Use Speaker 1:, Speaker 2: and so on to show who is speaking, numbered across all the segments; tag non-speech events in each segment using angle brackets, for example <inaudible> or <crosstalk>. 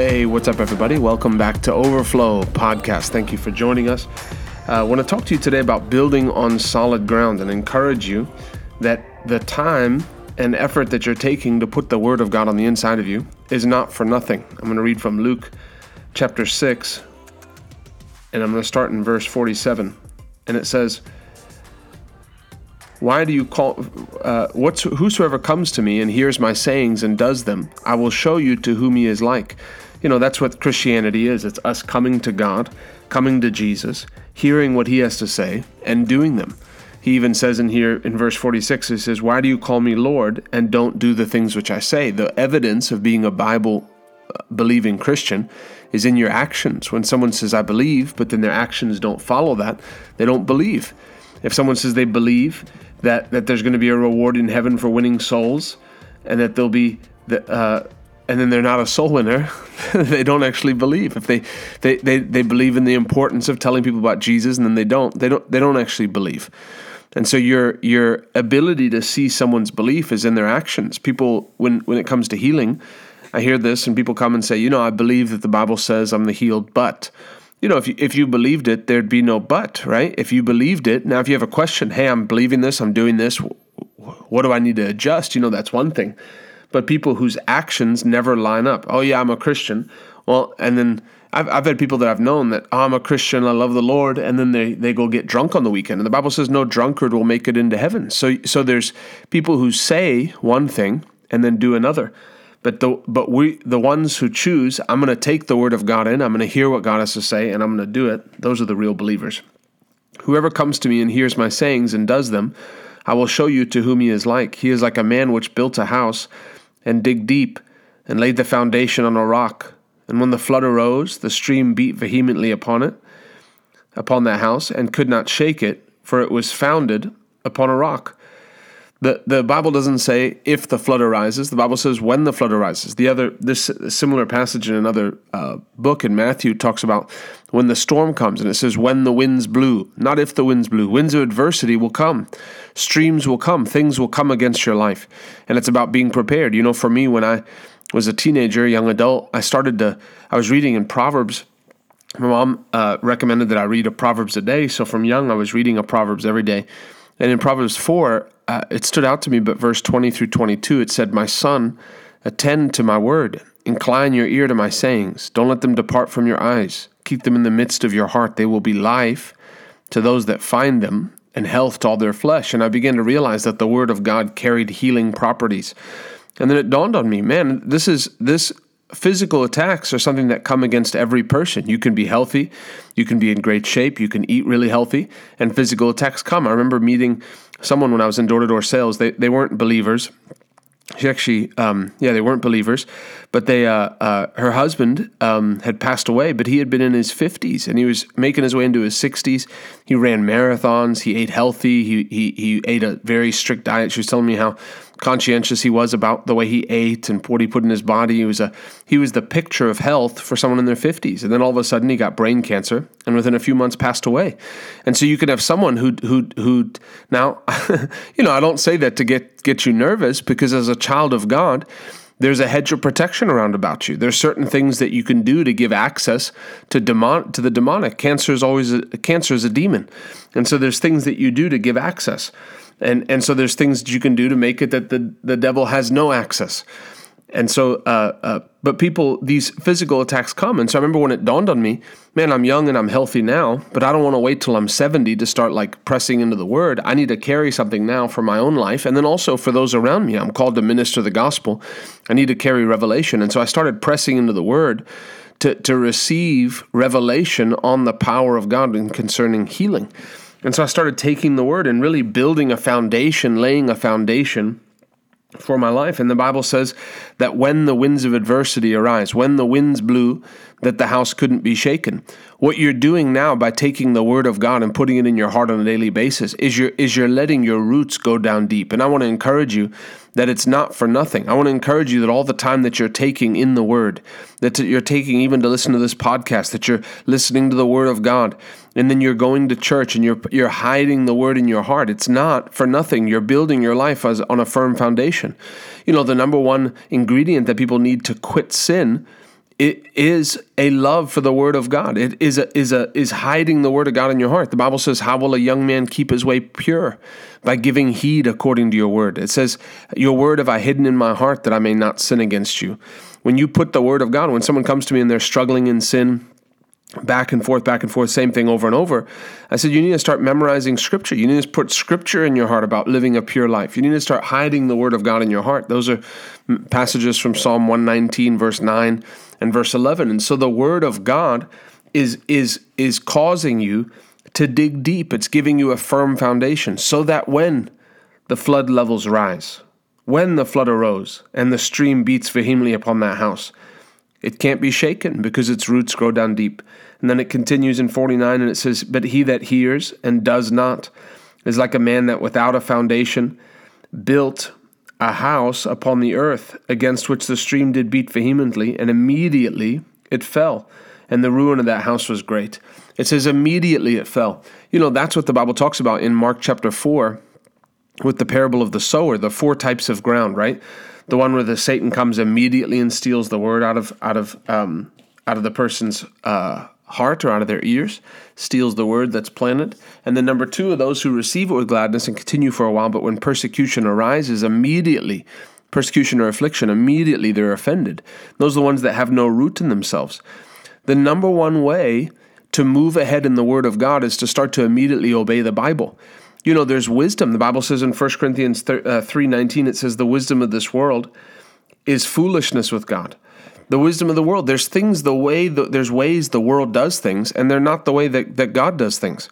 Speaker 1: Hey, what's up, everybody? Welcome back to Overflow Podcast. Thank you for joining us. Uh, I want to talk to you today about building on solid ground and encourage you that the time and effort that you're taking to put the Word of God on the inside of you is not for nothing. I'm going to read from Luke chapter 6, and I'm going to start in verse 47. And it says, why do you call uh, comes to me and hears my sayings and does them i will show you to whom he is like you know that's what christianity is. It's us coming to god coming to jesus hearing what he has to say and doing them. He even says in here in verse 46 he says why do you call me lord and don't do the things which i say? The evidence of being a bible uh, believing christian is in your actions. When someone says i believe but then their actions don't follow that they don't believe. If someone says they believe that that there's going to be a reward in heaven for winning souls, and that there'll be the uh, and then they're not a soul winner. <laughs> they don't actually believe. If they, they they they believe in the importance of telling people about Jesus, and then they don't, they don't they don't actually believe. And so your your ability to see someone's belief is in their actions. People when when it comes to healing, I hear this and people come and say, you know, I believe that the Bible says I'm the healed, but you know, if you, if you believed it, there'd be no but, right? If you believed it, now if you have a question, hey, I'm believing this, I'm doing this, what do I need to adjust? You know, that's one thing. But people whose actions never line up, oh, yeah, I'm a Christian. Well, and then I've, I've had people that I've known that, oh, I'm a Christian, I love the Lord, and then they, they go get drunk on the weekend. And the Bible says no drunkard will make it into heaven. So, so there's people who say one thing and then do another. But the but we the ones who choose, I'm going to take the word of God in. I'm going to hear what God has to say, and I'm going to do it. Those are the real believers. Whoever comes to me and hears my sayings and does them, I will show you to whom he is like. He is like a man which built a house and dig deep and laid the foundation on a rock. And when the flood arose, the stream beat vehemently upon it, upon that house, and could not shake it, for it was founded upon a rock. The, the Bible doesn't say if the flood arises. The Bible says when the flood arises. The other this similar passage in another uh, book in Matthew talks about when the storm comes, and it says when the winds blew, not if the winds blew. Winds of adversity will come, streams will come, things will come against your life, and it's about being prepared. You know, for me, when I was a teenager, young adult, I started to I was reading in Proverbs. My mom uh, recommended that I read a Proverbs a day, so from young I was reading a Proverbs every day. And in Proverbs 4, uh, it stood out to me, but verse 20 through 22, it said, My son, attend to my word, incline your ear to my sayings. Don't let them depart from your eyes. Keep them in the midst of your heart. They will be life to those that find them and health to all their flesh. And I began to realize that the word of God carried healing properties. And then it dawned on me, man, this is this physical attacks are something that come against every person. You can be healthy, you can be in great shape, you can eat really healthy, and physical attacks come. I remember meeting someone when I was in door to door sales. They they weren't believers. She actually, um, yeah, they weren't believers, but they, uh, uh, her husband um, had passed away, but he had been in his fifties and he was making his way into his sixties. He ran marathons. He ate healthy. He he he ate a very strict diet. She was telling me how conscientious he was about the way he ate and what he put in his body. He was a he was the picture of health for someone in their 50s. And then all of a sudden he got brain cancer and within a few months passed away. And so you can have someone who who who now <laughs> you know, I don't say that to get get you nervous because as a child of God, there's a hedge of protection around about you. There's certain things that you can do to give access to demon to the demonic. Cancer is always a, cancer is a demon. And so there's things that you do to give access and and so there's things that you can do to make it that the the devil has no access. And so uh, uh, but people these physical attacks come. And so i remember when it dawned on me man i'm young and i'm healthy now but i don't want to wait till i'm 70 to start like pressing into the word. I need to carry something now for my own life. And then also for those around me i'm called to minister the gospel. I need to carry revelation. And so i started pressing into the word to, to receive revelation on the power of god and concerning healing and so I started taking the word and really building a foundation, laying a foundation for my life. And the Bible says that when the winds of adversity arise, when the winds blew, that the house couldn't be shaken. What you're doing now by taking the word of God and putting it in your heart on a daily basis is you're, is you're letting your roots go down deep. And I want to encourage you that it's not for nothing. I want to encourage you that all the time that you're taking in the word, that you're taking even to listen to this podcast, that you're listening to the word of God, and then you're going to church and you're you're hiding the word in your heart. It's not for nothing. You're building your life as on a firm foundation. You know, the number one ingredient that people need to quit sin it is a love for the word of God. It is a is a is hiding the word of God in your heart. The Bible says, "How will a young man keep his way pure? By giving heed according to your word." It says, "Your word have I hidden in my heart that I may not sin against you." When you put the word of God, when someone comes to me and they're struggling in sin, back and forth, back and forth, same thing over and over. I said, you need to start memorizing scripture. You need to put scripture in your heart about living a pure life. You need to start hiding the word of God in your heart. Those are mm, passages from Psalm 119, verse 9 and verse 11. And so the word of God is, is, is causing you to dig deep. It's giving you a firm foundation so that when the flood levels rise, when the flood arose and the stream beats vehemently upon that house, it can't be shaken because its roots grow down deep. And then it continues in 49 and it says, But he that hears and does not is like a man that without a foundation built a house upon the earth against which the stream did beat vehemently, and immediately it fell. And the ruin of that house was great. It says, immediately it fell. You know, that's what the Bible talks about in Mark chapter 4 with the parable of the sower, the four types of ground, right? the one where the Satan comes immediately and steals the word out of out of um, out of the person's uh, heart or out of their ears, steals the word that's planted. And then number two of those who receive it with gladness and continue for a while, but when persecution arises, immediately persecution or affliction, immediately they're offended. Those are the ones that have no root in themselves. The number one way to move ahead in the Word of God is to start to immediately obey the Bible you know, there's wisdom. The Bible says in 1 Corinthians 3:19 uh, it says the wisdom of this world is foolishness with God. The wisdom of the world. There's things the way the, there's ways the world does things and they're not the way that, that God does things.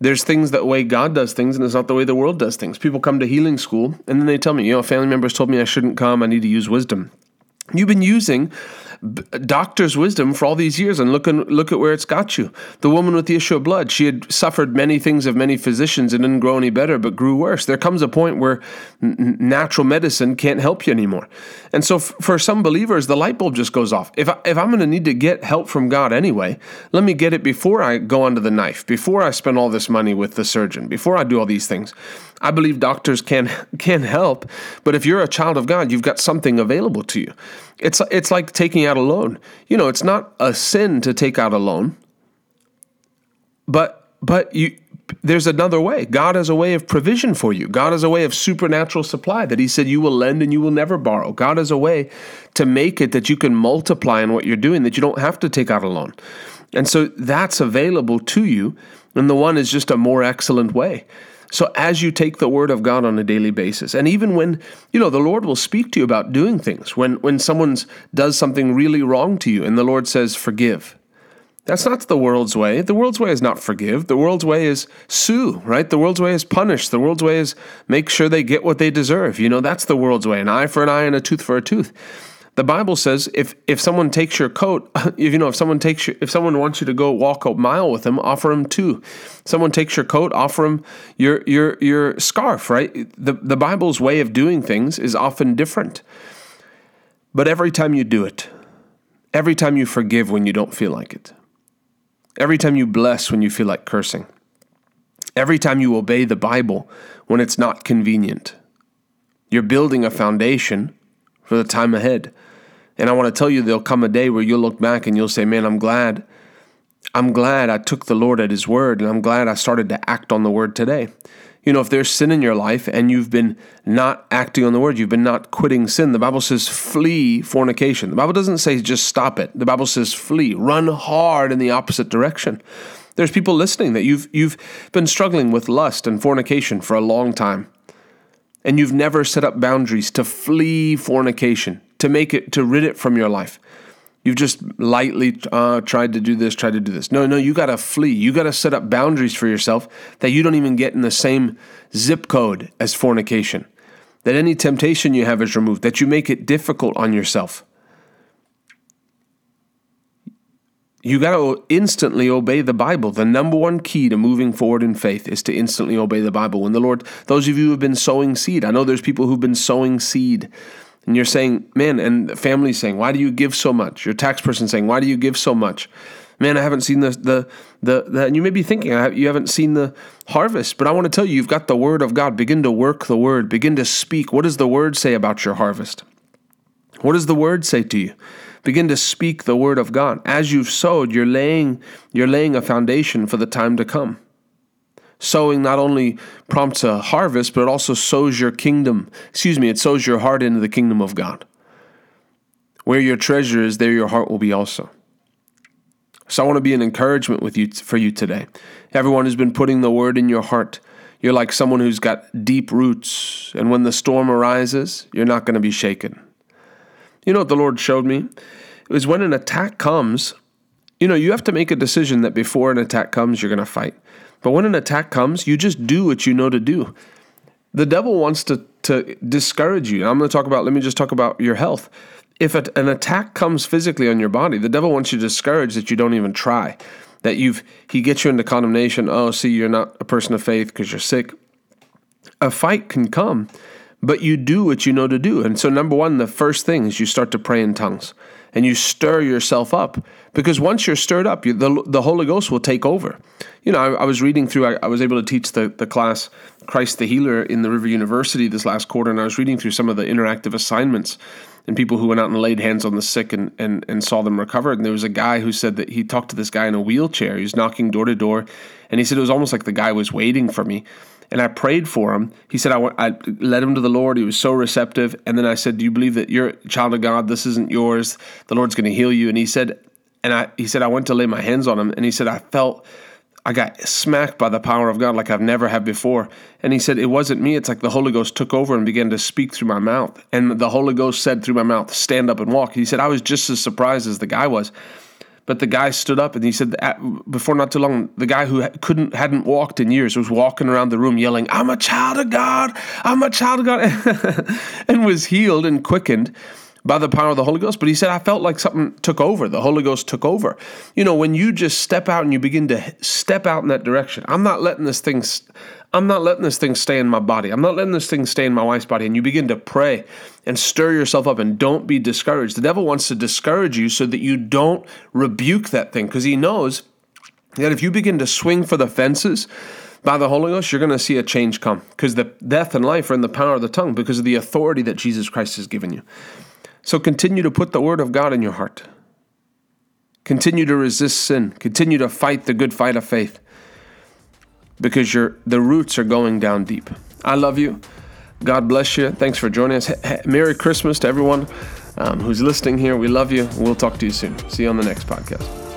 Speaker 1: There's things that way God does things and it's not the way the world does things. People come to healing school and then they tell me, you know, family members told me I shouldn't come, I need to use wisdom. You've been using doctor's wisdom for all these years, and look, look at where it's got you. The woman with the issue of blood, she had suffered many things of many physicians and didn't grow any better, but grew worse. There comes a point where n- natural medicine can't help you anymore. And so, f- for some believers, the light bulb just goes off. If, I, if I'm going to need to get help from God anyway, let me get it before I go onto the knife, before I spend all this money with the surgeon, before I do all these things. I believe doctors can <laughs> can help, but if you're a child of God, you've got something available to you. It's it's like taking out a loan. You know, it's not a sin to take out a loan. But but you there's another way. God has a way of provision for you. God has a way of supernatural supply that He said you will lend and you will never borrow. God has a way to make it that you can multiply in what you're doing, that you don't have to take out a loan. And so that's available to you. And the one is just a more excellent way. So as you take the word of God on a daily basis, and even when, you know, the Lord will speak to you about doing things, when when someone does something really wrong to you and the Lord says forgive. That's not the world's way. The world's way is not forgive. The world's way is sue, right? The world's way is punish. The world's way is make sure they get what they deserve. You know, that's the world's way. An eye for an eye and a tooth for a tooth. The Bible says if if someone takes your coat, <laughs> if you know if someone takes your, if someone wants you to go walk a mile with them, offer them two. Someone takes your coat, offer them your your your scarf. Right. The the Bible's way of doing things is often different. But every time you do it, every time you forgive when you don't feel like it, every time you bless when you feel like cursing, every time you obey the Bible when it's not convenient, you're building a foundation for the time ahead. And I want to tell you, there'll come a day where you'll look back and you'll say, Man, I'm glad. I'm glad I took the Lord at His word, and I'm glad I started to act on the word today. You know, if there's sin in your life and you've been not acting on the word, you've been not quitting sin, the Bible says flee fornication. The Bible doesn't say just stop it. The Bible says flee, run hard in the opposite direction. There's people listening that you've you've been struggling with lust and fornication for a long time and you've never set up boundaries to flee fornication, to make it, to rid it from your life. You've just lightly uh, tried to do this, tried to do this. No, no, you got to flee. You got to set up boundaries for yourself that you don't even get in the same zip code as fornication. That any temptation you have is removed, that you make it difficult on yourself. You got to instantly obey the Bible. The number one key to moving forward in faith is to instantly obey the Bible. When the Lord, those of you who have been sowing seed, I know there's people who've been sowing seed, and you're saying, man, and the family's saying, why do you give so much? Your tax person saying, why do you give so much? Man, I haven't seen the the the, the and you may be thinking you haven't seen the harvest, but I want to tell you, you've got the word of God. Begin to work the word. Begin to speak. What does the word say about your harvest? What does the word say to you? Begin to speak the word of God. As you've sowed, you're laying, you're laying a foundation for the time to come. Sowing not only prompts a harvest, but it also sows your kingdom. Excuse me, it sows your heart into the kingdom of God. Where your treasure is, there your heart will be also. So I want to be an encouragement with you for you today. Everyone who's been putting the word in your heart, you're like someone who's got deep roots, and when the storm arises, you're not going to be shaken. You know what the Lord showed me? It was when an attack comes, you know, you have to make a decision that before an attack comes, you're going to fight. But when an attack comes, you just do what you know to do. The devil wants to, to discourage you. I'm going to talk about, let me just talk about your health. If an attack comes physically on your body, the devil wants you to discourage that you don't even try that you've he gets you into condemnation. Oh, see, you're not a person of faith because you're sick. A fight can come, but you do what you know to do. And so, number one, the first thing is you start to pray in tongues and you stir yourself up because once you're stirred up, you, the, the Holy Ghost will take over. You know, I, I was reading through, I, I, was able to teach the, the class Christ the Healer in the River University this last quarter, and I was reading through some of the interactive assignments and people who went out and laid hands on the sick and, and, and saw them recover. And there was a guy who said that he talked to this guy in a wheelchair. He was knocking door to door, and he said it was almost like the guy was waiting for me. And I prayed for him. He said, I, I led him to the Lord. He was so receptive. And then I said, Do you believe that you're a child of God? This isn't yours. The Lord's going to heal you. And he said, and I, he said, I went to lay my hands on him, and he said, I felt I got smacked by the power of God like I've never had before. And he said, It wasn't me. It's like the Holy Ghost took over and began to speak through my mouth. And the Holy Ghost said through my mouth, Stand up and walk. He said, I was just as surprised as the guy was. But the guy stood up and he said, before not too long, the guy who couldn't, hadn't walked in years was walking around the room yelling, I'm a child of God. I'm a child of God. <laughs> and was healed and quickened by the power of the Holy Ghost. But he said, I felt like something took over. The Holy Ghost took over. You know, when you just step out and you begin to step out in that direction, I'm not letting this thing. I'm not letting this thing stay in my body. I'm not letting this thing stay in my wife's body. And you begin to pray and stir yourself up and don't be discouraged. The devil wants to discourage you so that you don't rebuke that thing because he knows that if you begin to swing for the fences, by the Holy Ghost, you're going to see a change come because the death and life are in the power of the tongue because of the authority that Jesus Christ has given you. So continue to put the word of God in your heart. Continue to resist sin. Continue to fight the good fight of faith because your the roots are going down deep. I love you. God bless you. Thanks for joining us. Merry Christmas to everyone um, who's listening here. We love you. We'll talk to you soon. See you on the next podcast.